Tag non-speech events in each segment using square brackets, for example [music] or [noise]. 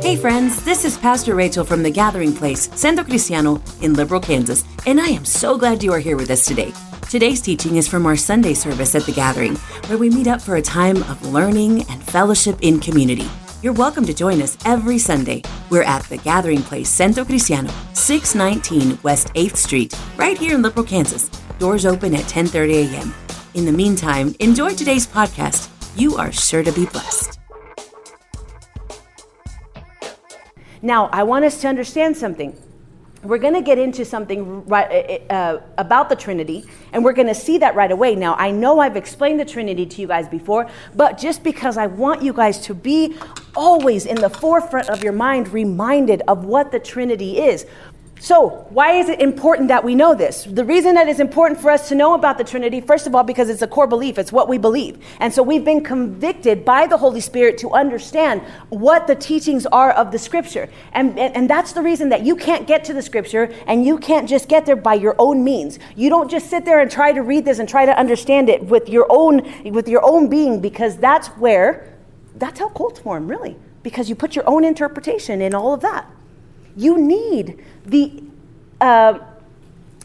Hey friends, this is Pastor Rachael from the Gathering Place, Centro Cristiano in Liberal, Kansas, and I am so glad you are here with us today. Today's teaching is from our Sunday service at the Gathering, where we meet up for a time of learning and fellowship in community. You're welcome to join us every Sunday. We're at the Gathering Place, Centro Cristiano, 619 West 8th Street, right here in Liberal, Kansas. Doors open at 10:30 a.m. In the meantime, enjoy today's podcast. You are sure to be blessed. Now, I want us to understand something. We're going to get into something right, uh, uh, about the Trinity, and we're going to see that right away. Now, I know I've explained the Trinity to you guys before, but just because I want you guys to be always in the forefront of your mind, reminded of what the Trinity is. So, why is it important that we know this? The reason that it's important for us to know about the Trinity, first of all, because it's a core belief, it's what we believe. And so we've been convicted by the Holy Spirit to understand what the teachings are of the Scripture. And, and, and, that's the reason that you can't get to the Scripture and you can't just get there by your own means. You don't just sit there and try to read this and try to understand it with your own, with your own being, because that's where, that's how cults form, really. Because you put your own interpretation in all of that. You need the uh,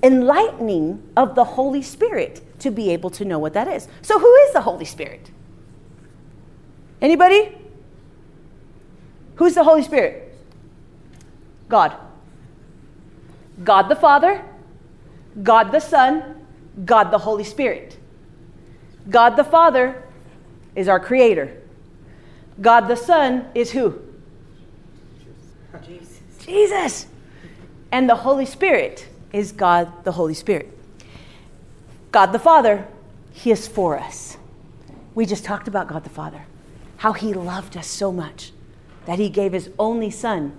enlightening of the Holy Spirit to be able to know what that is. So, who is the Holy Spirit? Anybody? Who's the Holy Spirit? God. God the Father, God the Son, God the Holy Spirit. God the Father is our creator. God the Son is who? Jesus. Jesus. And the Holy Spirit is God the Holy Spirit. God the Father, He is for us. We just talked about God the Father, how He loved us so much that He gave His only Son,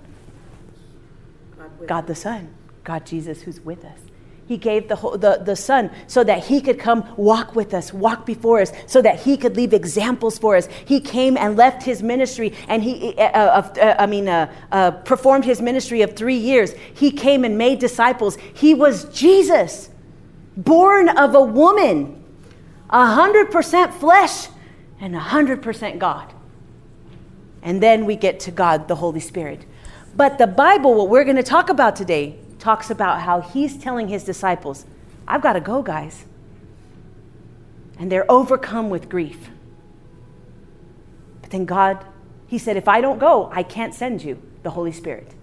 God the Son, God Jesus, who's with us. He gave the, the, the Son so that He could come walk with us, walk before us, so that He could leave examples for us. He came and left His ministry, and He, uh, uh, uh, I mean, uh, uh, performed His ministry of three years. He came and made disciples. He was Jesus, born of a woman, 100% flesh and 100% God. And then we get to God, the Holy Spirit. But the Bible, what we're going to talk about today, talks about how he's telling his disciples, I've got to go, guys. And they're overcome with grief. But then God, he said, if I don't go, I can't send you the Holy Spirit.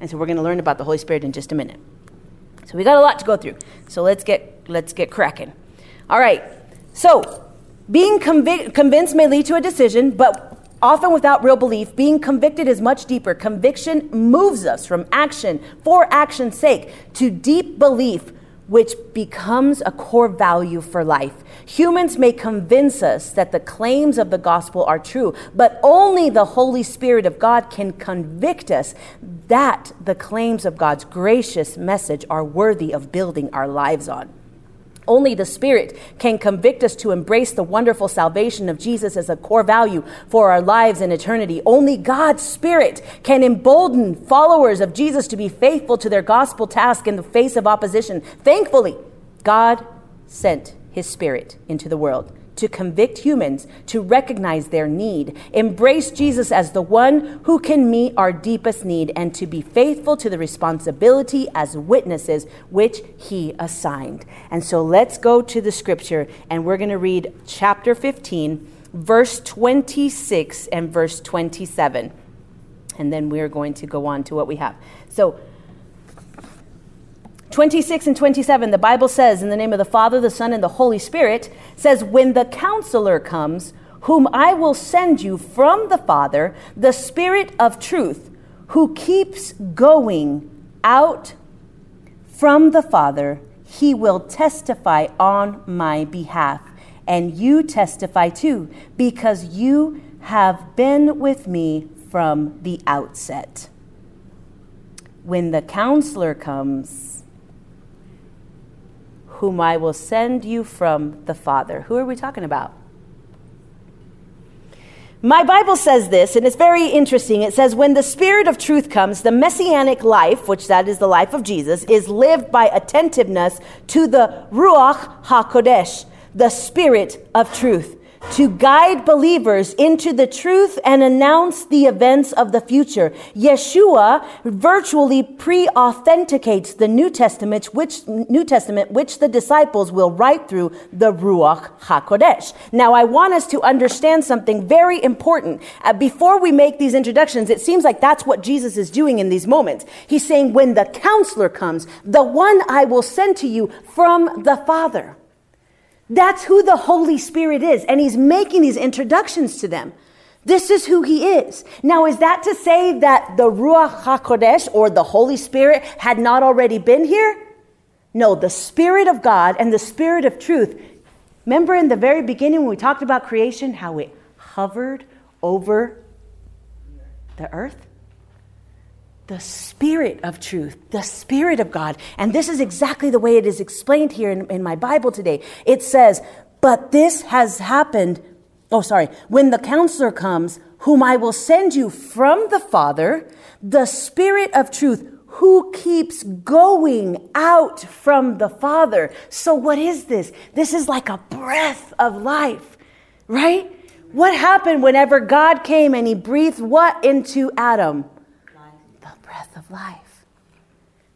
And so we're going to learn about the Holy Spirit in just a minute. So we got a lot to go through. So let's get let's get cracking. All right. So being convinced may lead to a decision, but Often without real belief, being convicted is much deeper. Conviction moves us from action for action's sake to deep belief, which becomes a core value for life. Humans may convince us that the claims of the gospel are true, but only the Holy Spirit of God can convict us that the claims of God's gracious message are worthy of building our lives on. Only the Spirit can convict us to embrace the wonderful salvation of Jesus as a core value for our lives in eternity. Only God's Spirit can embolden followers of Jesus to be faithful to their gospel task in the face of opposition. Thankfully, God sent His Spirit into the world to convict humans to recognize their need, embrace Jesus as the one who can meet our deepest need, and to be faithful to the responsibility as witnesses which he assigned. And so let's go to the scripture, and we're going to read chapter 15, verse 26 and verse 27. And then we're going to go on to what we have. So, 26 and 27, the Bible says, in the name of the Father, the Son, and the Holy Spirit, says, When the counselor comes, whom I will send you from the Father, the Spirit of truth, who keeps going out from the Father, he will testify on my behalf. And you testify too, because you have been with me from the outset. When the counselor comes, whom I will send you from the Father. Who are we talking about? My Bible says this, and it's very interesting. It says, When the Spirit of truth comes, the messianic life, which that is the life of Jesus, is lived by attentiveness to the Ruach HaKodesh, the Spirit of truth. To guide believers into the truth and announce the events of the future. Yeshua virtually pre-authenticates the New Testament, which New Testament, which the disciples will write through the Ruach Hakodesh. Now, I want us to understand something very important. Uh, before we make these introductions, it seems like that's what Jesus is doing in these moments. He's saying, "When the Counselor comes, the one I will send to you from the Father." That's who the Holy Spirit is. And he's making these introductions to them. This is who he is. Now, is that to say that the Ruach HaKodesh or the Holy Spirit had not already been here? No, the Spirit of God and the Spirit of truth. Remember in the very beginning when we talked about creation, how it hovered over the earth? The Spirit of truth, the Spirit of God. And this is exactly the way it is explained here in, in my Bible today. It says, But this has happened, oh, sorry, when the counselor comes, whom I will send you from the Father, the Spirit of truth, who keeps going out from the Father. So, what is this? This is like a breath of life, right? What happened whenever God came and He breathed what into Adam? Breath of life.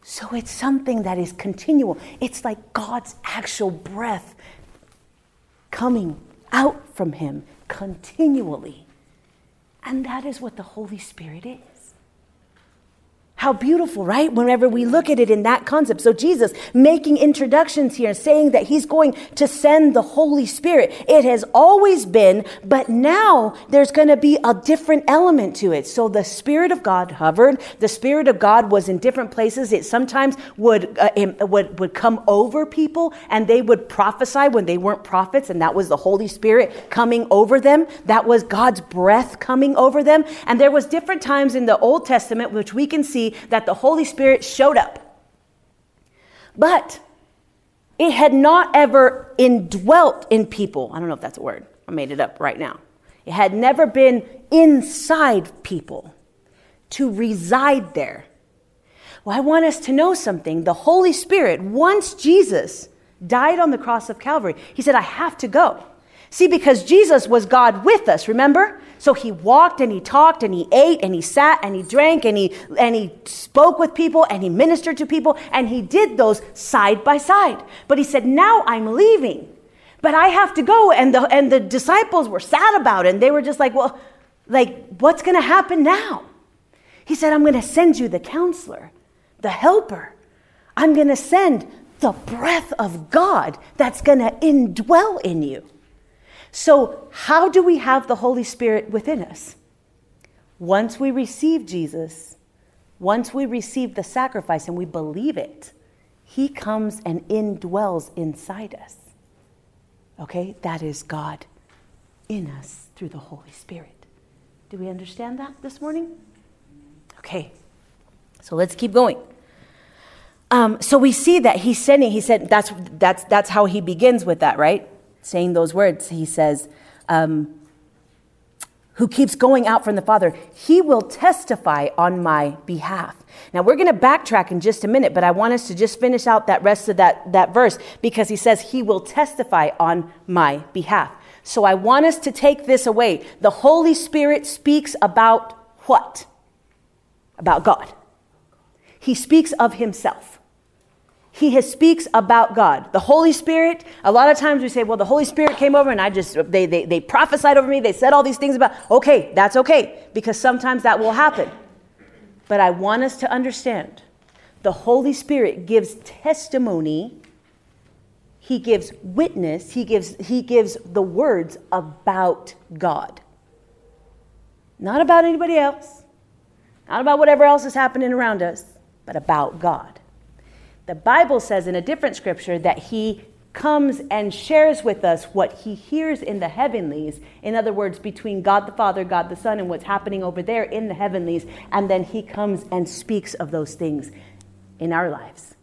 So it's something that is continual. It's like God's actual breath coming out from Him continually. And that is what the Holy Spirit is. How beautiful, right? Whenever we look at it in that concept. So, Jesus making introductions here, saying that he's going to send the Holy Spirit. It has always been, but now there's going to be a different element to it. So, the Spirit of God hovered. The Spirit of God was in different places. It sometimes would, uh, would, would come over people and they would prophesy when they weren't prophets, and that was the Holy Spirit coming over them. That was God's breath coming over them. And there was different times in the Old Testament, which we can see that the Holy Spirit showed up. But it had not ever indwelt in people. I don't know if that's a word. I made it up right now. It had never been inside people to reside there. Well, I want us to know something. The Holy Spirit, once Jesus died on the cross of Calvary, he said, I have to go. See, because Jesus was God with us, remember? So he walked and he talked and he ate and he sat and he drank and he, and he spoke with people and he ministered to people and he did those side by side. But he said, Now I'm leaving, but I have to go. And the, and the disciples were sad about it and they were just like, Well, like, what's going to happen now? He said, I'm going to send you the counselor, the helper. I'm going to send the breath of God that's going to indwell in you. So, how do we have the Holy Spirit within us? Once we receive Jesus, once we receive the sacrifice and we believe it, He comes and indwells inside us. Okay? That is God in us through the Holy Spirit. Do we understand that this morning? Okay. So let's keep going. Um, so we see that he's sending, he said, that's, that's, that's how he begins with that, right? Saying those words, he says, um, who keeps going out from the Father, he will testify on my behalf. Now, we're going to backtrack in just a minute, but I want us to just finish out that rest of that, that verse because he says, He will testify on my behalf. So I want us to take this away. The Holy Spirit speaks about what? About God. He speaks of himself he speaks about God. The Holy Spirit, a lot of times we say, well, the Holy Spirit came over and I just, they, they, they prophesied over me. They said all these things about, okay, that's okay, because sometimes that will happen. But I want us to understand the Holy Spirit gives testimony. He gives witness. He gives, he gives the words about God. Not about anybody else, not about whatever else is happening around us, but about God. The Bible says in a different scripture that he comes and shares with us what he hears in the heavenlies. In other words, between God the Father, God the Son, and what's happening over there in the heavenlies. And then he comes and speaks of those things in our lives.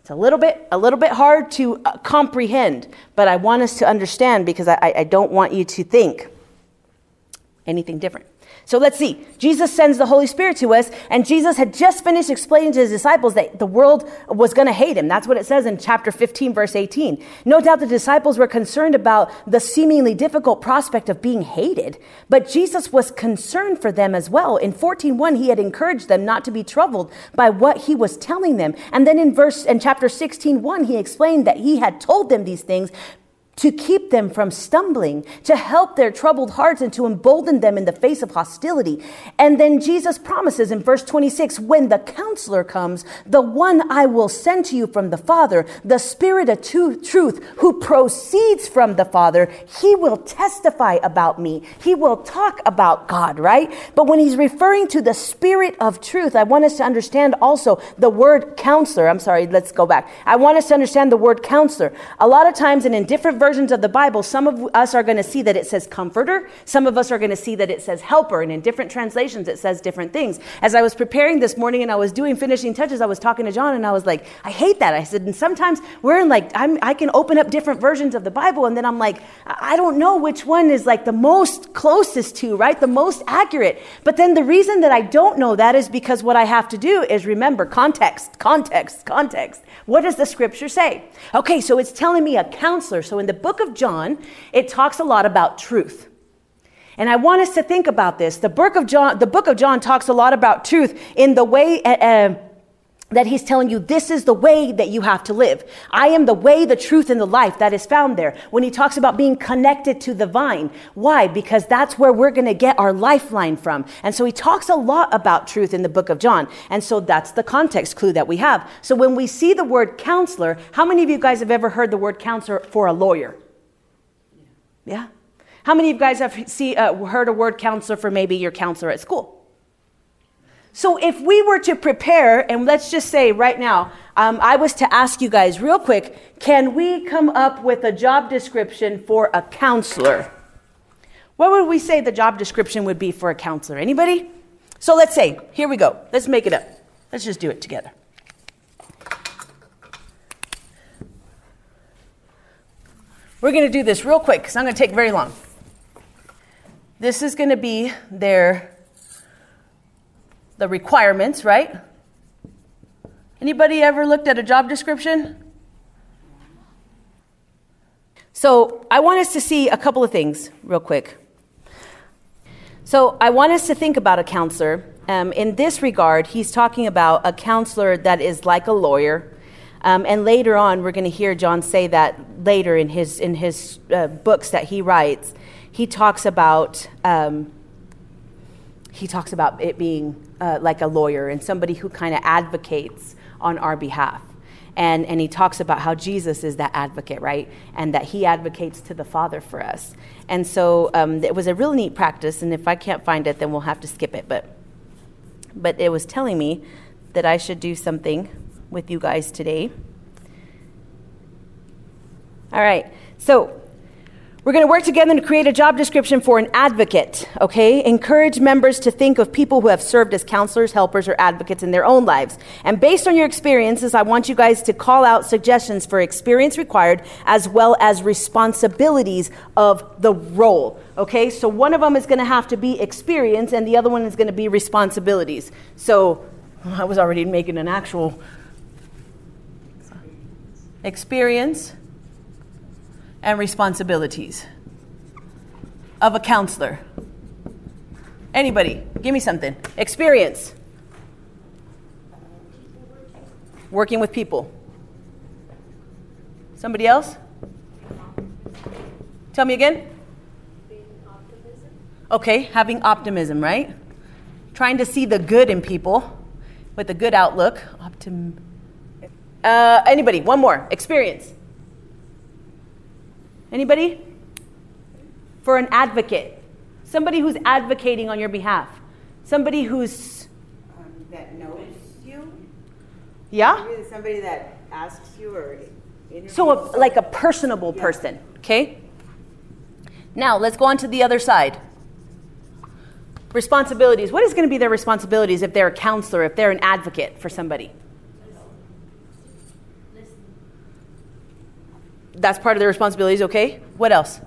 It's a little bit, a little bit hard to uh, comprehend, but I want us to understand because I, I don't want you to think anything different. So let's see. Jesus sends the Holy Spirit to us, and Jesus had just finished explaining to his disciples that the world was going to hate him. That's what it says in chapter 15, verse 18. No doubt the disciples were concerned about the seemingly difficult prospect of being hated, but Jesus was concerned for them as well. In 14:1, he had encouraged them not to be troubled by what he was telling them. And then in verse in chapter 16:1, he explained that he had told them these things to keep them from stumbling, to help their troubled hearts, and to embolden them in the face of hostility. And then Jesus promises in verse 26 when the counselor comes, the one I will send to you from the Father, the Spirit of truth who proceeds from the Father, he will testify about me. He will talk about God, right? But when he's referring to the Spirit of truth, I want us to understand also the word counselor. I'm sorry, let's go back. I want us to understand the word counselor. A lot of times and in different versions of the Bible, some of us are going to see that it says comforter. Some of us are going to see that it says helper. And in different translations, it says different things. As I was preparing this morning and I was doing finishing touches, I was talking to John and I was like, I hate that. I said, and sometimes we're in like, I'm, I can open up different versions of the Bible and then I'm like, I don't know which one is like the most closest to, right? The most accurate. But then the reason that I don't know that is because what I have to do is remember context, context, context. What does the scripture say? Okay, so it's telling me a counselor. So in the book of John, it talks a lot about truth. And I want us to think about this. The book of John, the book of John talks a lot about truth in the way uh, that he's telling you this is the way that you have to live. I am the way, the truth, and the life that is found there. When he talks about being connected to the vine. Why? Because that's where we're going to get our lifeline from. And so he talks a lot about truth in the book of John. And so that's the context clue that we have. So when we see the word counselor, how many of you guys have ever heard the word counselor for a lawyer? Yeah? How many of you guys have see, uh, heard a word counselor for maybe your counselor at school? So, if we were to prepare, and let's just say right now, um, I was to ask you guys real quick can we come up with a job description for a counselor? What would we say the job description would be for a counselor? Anybody? So, let's say, here we go. Let's make it up. Let's just do it together. We're going to do this real quick because I'm going to take very long. This is going to be their the requirements, right? Anybody ever looked at a job description? So, I want us to see a couple of things real quick. So, I want us to think about a counselor. Um, in this regard, he's talking about a counselor that is like a lawyer. Um, and later on, we're going to hear John say that later in his, in his uh, books that he writes. He talks about um, he talks about it being uh, like a lawyer and somebody who kind of advocates on our behalf. And, and he talks about how Jesus is that advocate, right? And that he advocates to the Father for us. And so um, it was a really neat practice. And if I can't find it, then we'll have to skip it. But, but it was telling me that I should do something with you guys today. All right. So we're going to work together to create a job description for an advocate, okay? Encourage members to think of people who have served as counselors, helpers, or advocates in their own lives. And based on your experiences, I want you guys to call out suggestions for experience required as well as responsibilities of the role, okay? So one of them is going to have to be experience and the other one is going to be responsibilities. So I was already making an actual experience and responsibilities of a counselor? Anybody, give me something. Experience. Working with people. Somebody else? Tell me again. Okay, having optimism, right? Trying to see the good in people with a good outlook. Optim- uh, anybody? One more. Experience. Anybody? For an advocate. Somebody who's advocating on your behalf. Somebody who's. Um, that knows you? Yeah? Maybe somebody that asks you or. So, a, like a personable yeah. person, okay? Now, let's go on to the other side. Responsibilities. What is going to be their responsibilities if they're a counselor, if they're an advocate for somebody? That's part of their responsibilities, okay? What else?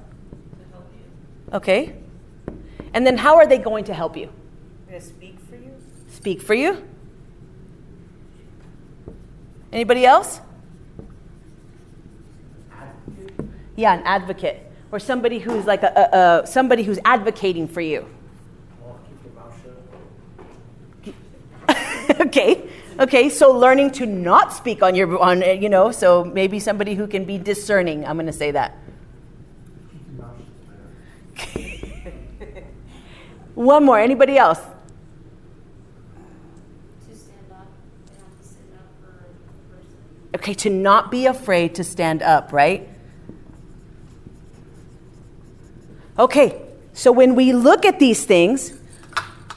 Okay. And then how are they going to help you? Speak for you. Speak for you. Anybody else? Yeah, an advocate or somebody who's like a, a, a somebody who's advocating for you. [laughs] okay. Okay, so learning to not speak on your on eh, you know, so maybe somebody who can be discerning. I'm going to say that. [laughs] One more. Anybody else? Okay, to not be afraid to stand up, right? Okay, so when we look at these things,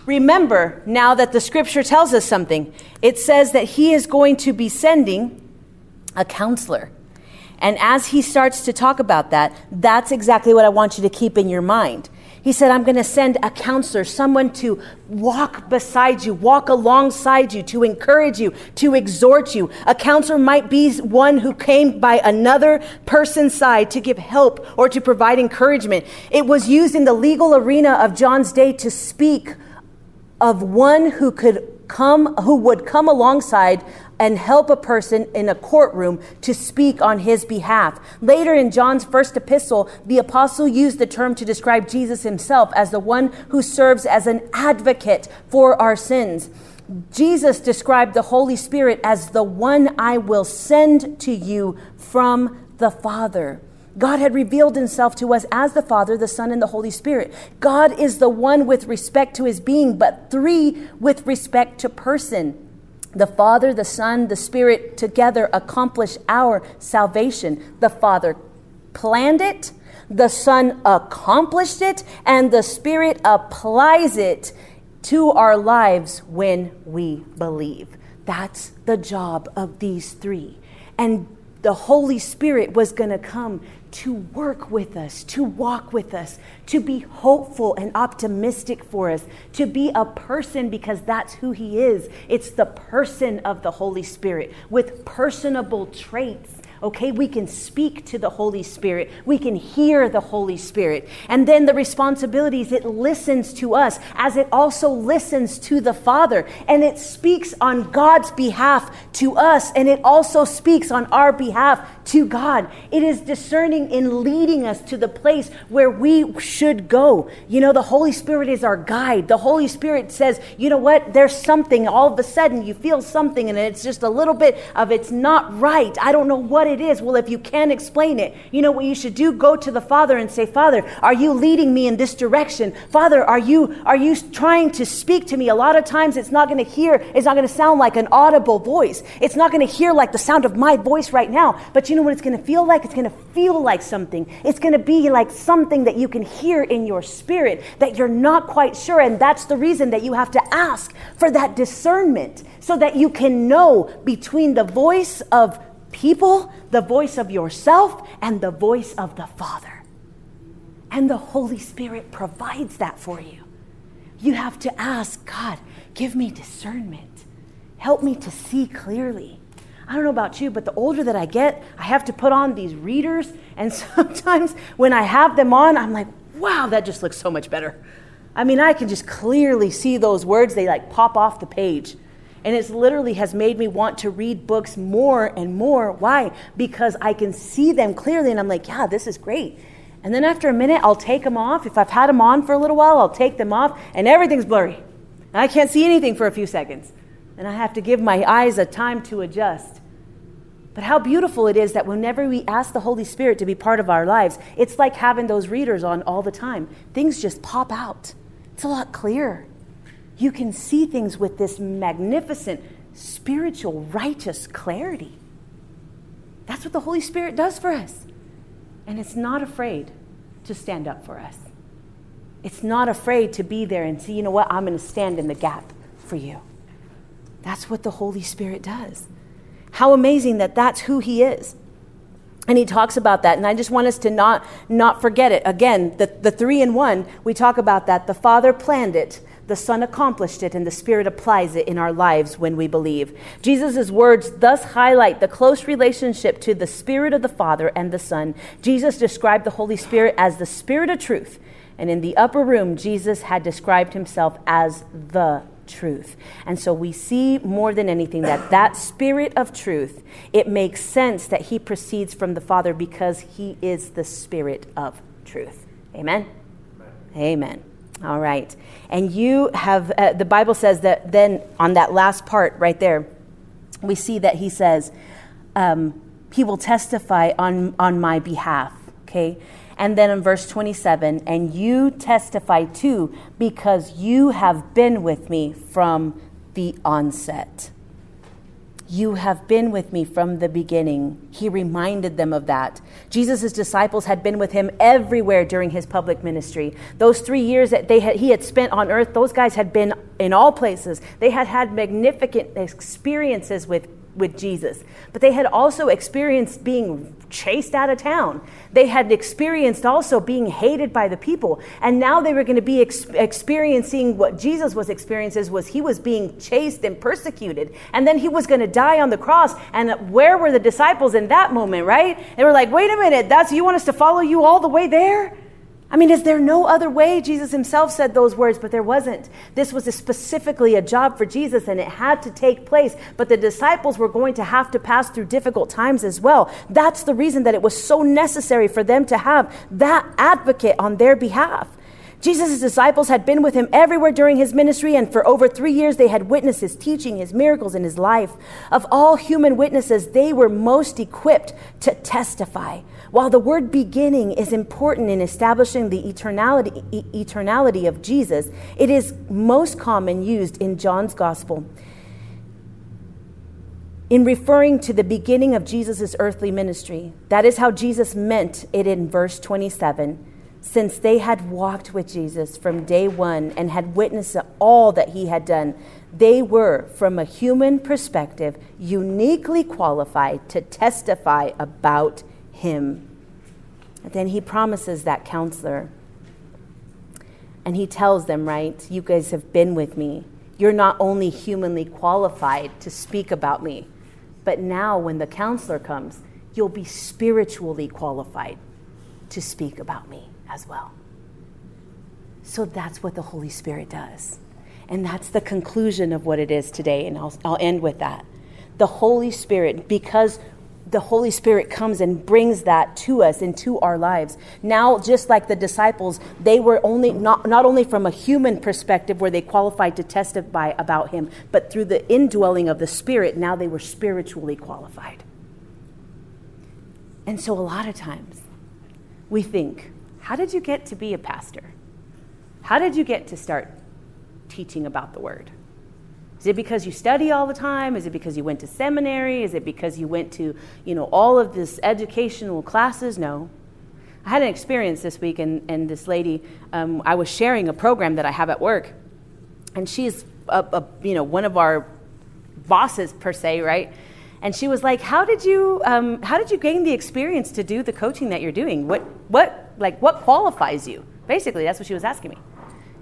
remember now that the scripture tells us something. It says that he is going to be sending a counselor. And as he starts to talk about that, that's exactly what I want you to keep in your mind. He said, I'm going to send a counselor, someone to walk beside you, walk alongside you, to encourage you, to exhort you. A counselor might be one who came by another person's side to give help or to provide encouragement. It was used in the legal arena of John's day to speak of one who could come who would come alongside and help a person in a courtroom to speak on his behalf. Later in John's first epistle, the apostle used the term to describe Jesus himself as the one who serves as an advocate for our sins. Jesus described the Holy Spirit as the one I will send to you from the Father. God had revealed himself to us as the Father, the Son, and the Holy Spirit. God is the one with respect to his being, but three with respect to person. The Father, the Son, the Spirit together accomplish our salvation. The Father planned it, the Son accomplished it, and the Spirit applies it to our lives when we believe. That's the job of these three. And the Holy Spirit was going to come to work with us, to walk with us, to be hopeful and optimistic for us, to be a person because that's who He is. It's the person of the Holy Spirit with personable traits Okay, we can speak to the Holy Spirit. We can hear the Holy Spirit. And then the responsibilities, it listens to us as it also listens to the Father. And it speaks on God's behalf to us. And it also speaks on our behalf to God. It is discerning in leading us to the place where we should go. You know, the Holy Spirit is our guide. The Holy Spirit says, you know what? There's something. All of a sudden, you feel something, and it's just a little bit of it's not right. I don't know what it is. Well, if you can't explain it, you know what you should do? Go to the Father and say, Father, are you leading me in this direction? Father, are you are you trying to speak to me? A lot of times it's not going to hear, it's not going to sound like an audible voice. It's not going to hear like the sound of my voice right now. But you know what it's going to feel like? It's going to feel like something. It's going to be like something that you can hear in your spirit that you're not quite sure. And that's the reason that you have to ask for that discernment so that you can know between the voice of people, the voice of yourself, and the voice of the Father. And the Holy Spirit provides that for you. You have to ask God, give me discernment. Help me to see clearly. I don't know about you, but the older that I get, I have to put on these readers. And [laughs] sometimes when I have them on, I'm like, wow, that just looks so much better. I mean, I can just clearly see those words, they like pop off the page. And it literally has made me want to read books more and more. Why? Because I can see them clearly and I'm like, yeah, this is great. And then after a minute, I'll take them off. If I've had them on for a little while, I'll take them off and everything's blurry. I can't see anything for a few seconds. And I have to give my eyes a time to adjust. But how beautiful it is that whenever we ask the Holy Spirit to be part of our lives, it's like having those readers on all the time. Things just pop out. It's a lot clearer you can see things with this magnificent spiritual, righteous clarity. That's what the Holy Spirit does for us. And it's not afraid to stand up for us. It's not afraid to be there and say, you know what, I'm going to stand in the gap for you. That's what the Holy Spirit does. How amazing that that's who He is. And he talks about that, and I just want us to not, not forget it. Again, the, the three in one, we talk about that. The Father planned it, the Son accomplished it, and the Spirit applies it in our lives when we believe. Jesus' words thus highlight the close relationship to the Spirit of the Father and the Son. Jesus described the Holy Spirit as the Spirit of truth And in the upper room, Jesus had described himself as the truth. And so we see more than anything that that spirit of truth, it makes sense that he proceeds from the Father because he is the spirit of truth. Amen. Amen. Amen. All right. And you have, uh, the Bible says that then on that last part right there, we see that he says, um, he will testify on, on my behalf. Okay. And then in verse 27, and you testify too, because you have been with me from the onset. You have been with me from the beginning. He reminded them of that. Jesus' disciples had been with him everywhere during his public ministry. Those three years that they had, he had spent on earth, those guys had been in all places. They had had magnificent experiences with with Jesus. But they had also experienced being chased out of town. They had experienced also being hated by the people. And now they were going to be ex- experiencing what Jesus was experiencing was he was being chased and persecuted. And then he was going to die on the cross. And where were the disciples in that moment, right? They were like, "Wait a minute, that's you want us to follow you all the way there?" I mean, is there no other way? Jesus himself said those words, but there wasn't. This was a specifically a job for Jesus and it had to take place, but the disciples were going to have to pass through difficult times as well. That's the reason that it was so necessary for them to have that advocate on their behalf. Jesus' disciples had been with him everywhere during his ministry, and for over three years they had witnessed his teaching, his miracles, and his life. Of all human witnesses, they were most equipped to testify. While the word beginning is important in establishing the eternality, e- eternality of Jesus, it is most common used in John's gospel. In referring to the beginning of Jesus' earthly ministry, that is how Jesus meant it in verse 27 since they had walked with Jesus from day one and had witnessed all that he had done, they were, from a human perspective, uniquely qualified to testify about him. And then he promises that counselor. And he tells them, right, you guys have been with me. You're not only humanly qualified to speak about me, but now when the counselor comes, you'll be spiritually qualified to speak about me as well. So that's what the Holy Spirit does. And that's the conclusion of what it is today. And I'll, I'll end with that. The Holy Spirit, because the Holy Spirit comes and brings that to us into our lives. Now, just like the disciples, they were only not, not only from a human perspective where they qualified to testify about him, but through the indwelling of the Spirit, now they were spiritually qualified. And so, a lot of times, we think, how did you get to be a pastor? How did you get to start teaching about the word? Is it because you study all the time? Is it because you went to seminary? Is it because you went to, you know, all of this educational classes? No. I had an experience this week, and, and this lady, um, I was sharing a program that I have at work, and she's, a, a, you know, one of our bosses per se, right? And she was like, "How did you, um, how did you gain the experience to do the coaching that you're doing? What, what like what qualifies you? Basically, that's what she was asking me.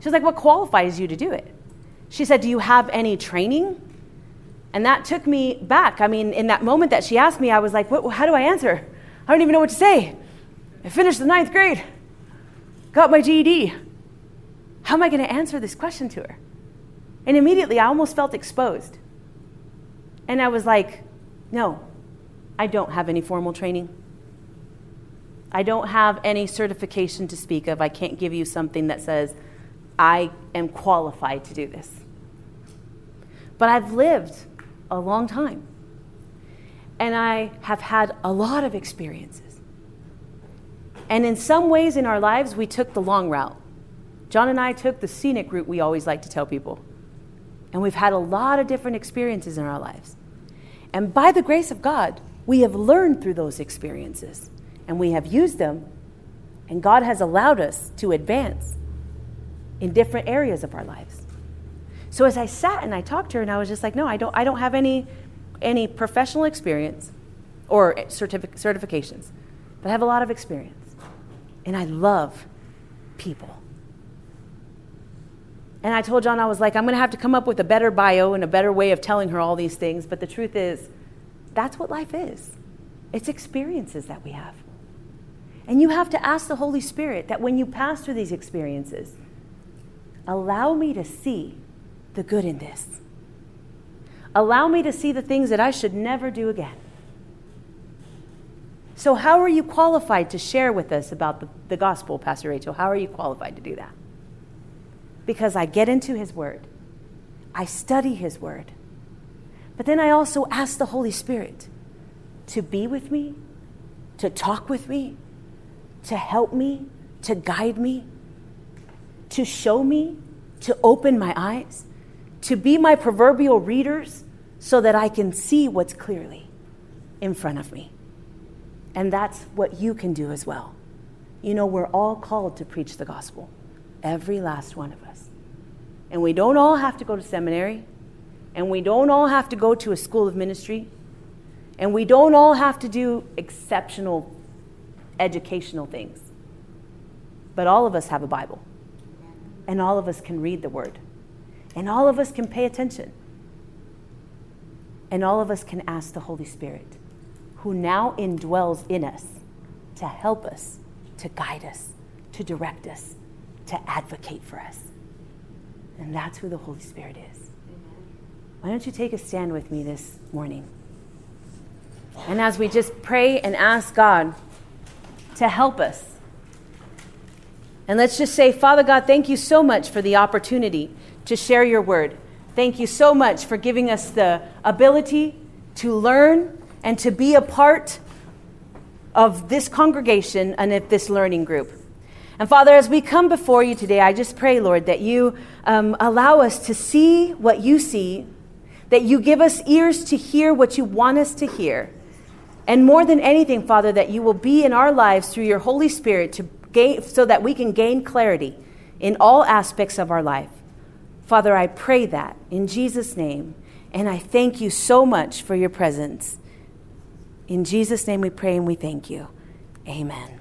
She was like, what qualifies you to do it? She said, do you have any training? And that took me back. I mean, in that moment that she asked me, I was like, what, how do I answer? I don't even know what to say. I finished the ninth grade, got my GED. How am I going to answer this question to her? And immediately I almost felt exposed. And I was like, no, I don't have any formal training. I don't have any certification to speak of. I can't give you something that says, I am qualified to do this. But I've lived a long time. And I have had a lot of experiences. And in some ways in our lives, we took the long route. John and I took the scenic route, we always like to tell people. And we've had a lot of different experiences in our lives. And by the grace of God, we have learned through those experiences and we have used them, and God has allowed us to advance in different areas of our lives. So as I sat and I talked to her, and I was just like, no, I don't, I don't have any, any professional experience or certific- certifications, but I have a lot of experience. And I love people. And I told John, I was like, I'm going to have to come up with a better bio and a better way of telling her all these things. But the truth is, that's what life is it's experiences that we have. And you have to ask the Holy Spirit that when you pass through these experiences, allow me to see the good in this. Allow me to see the things that I should never do again. So, how are you qualified to share with us about the, the gospel, Pastor Rachael? How are you qualified to do that? Because I get into His Word, I study His Word, but then I also ask the Holy Spirit to be with me, to talk with me, to help me, to guide me, to show me, to open my eyes, to be my proverbial readers so that I can see what's clearly in front of me. And that's what you can do as well. You know, we're all called to preach the gospel, every last one of us. And we don't all have to go to seminary, and we don't all have to go to a school of ministry, and we don't all have to do exceptional educational things. But all of us have a Bible, and all of us can read the word, and all of us can pay attention, and all of us can ask the Holy Spirit who now indwells in us to help us, to guide us, to direct us, to advocate for us. And that's who the Holy Spirit is. Why don't you take a stand with me this morning? And as we just pray and ask God to help us, and let's just say, Father God, thank you so much for the opportunity to share your word. Thank you so much for giving us the ability to learn and to be a part of this congregation and of this learning group. And Father, as we come before you today, I just pray, Lord, that you um, allow us to see what you see, that you give us ears to hear what you want us to hear. And more than anything, Father, that you will be in our lives through your Holy Spirit to gain, so that we can gain clarity in all aspects of our life. Father, I pray that in Jesus' name. And I thank you so much for your presence. In Jesus' name we pray and we thank you. Amen.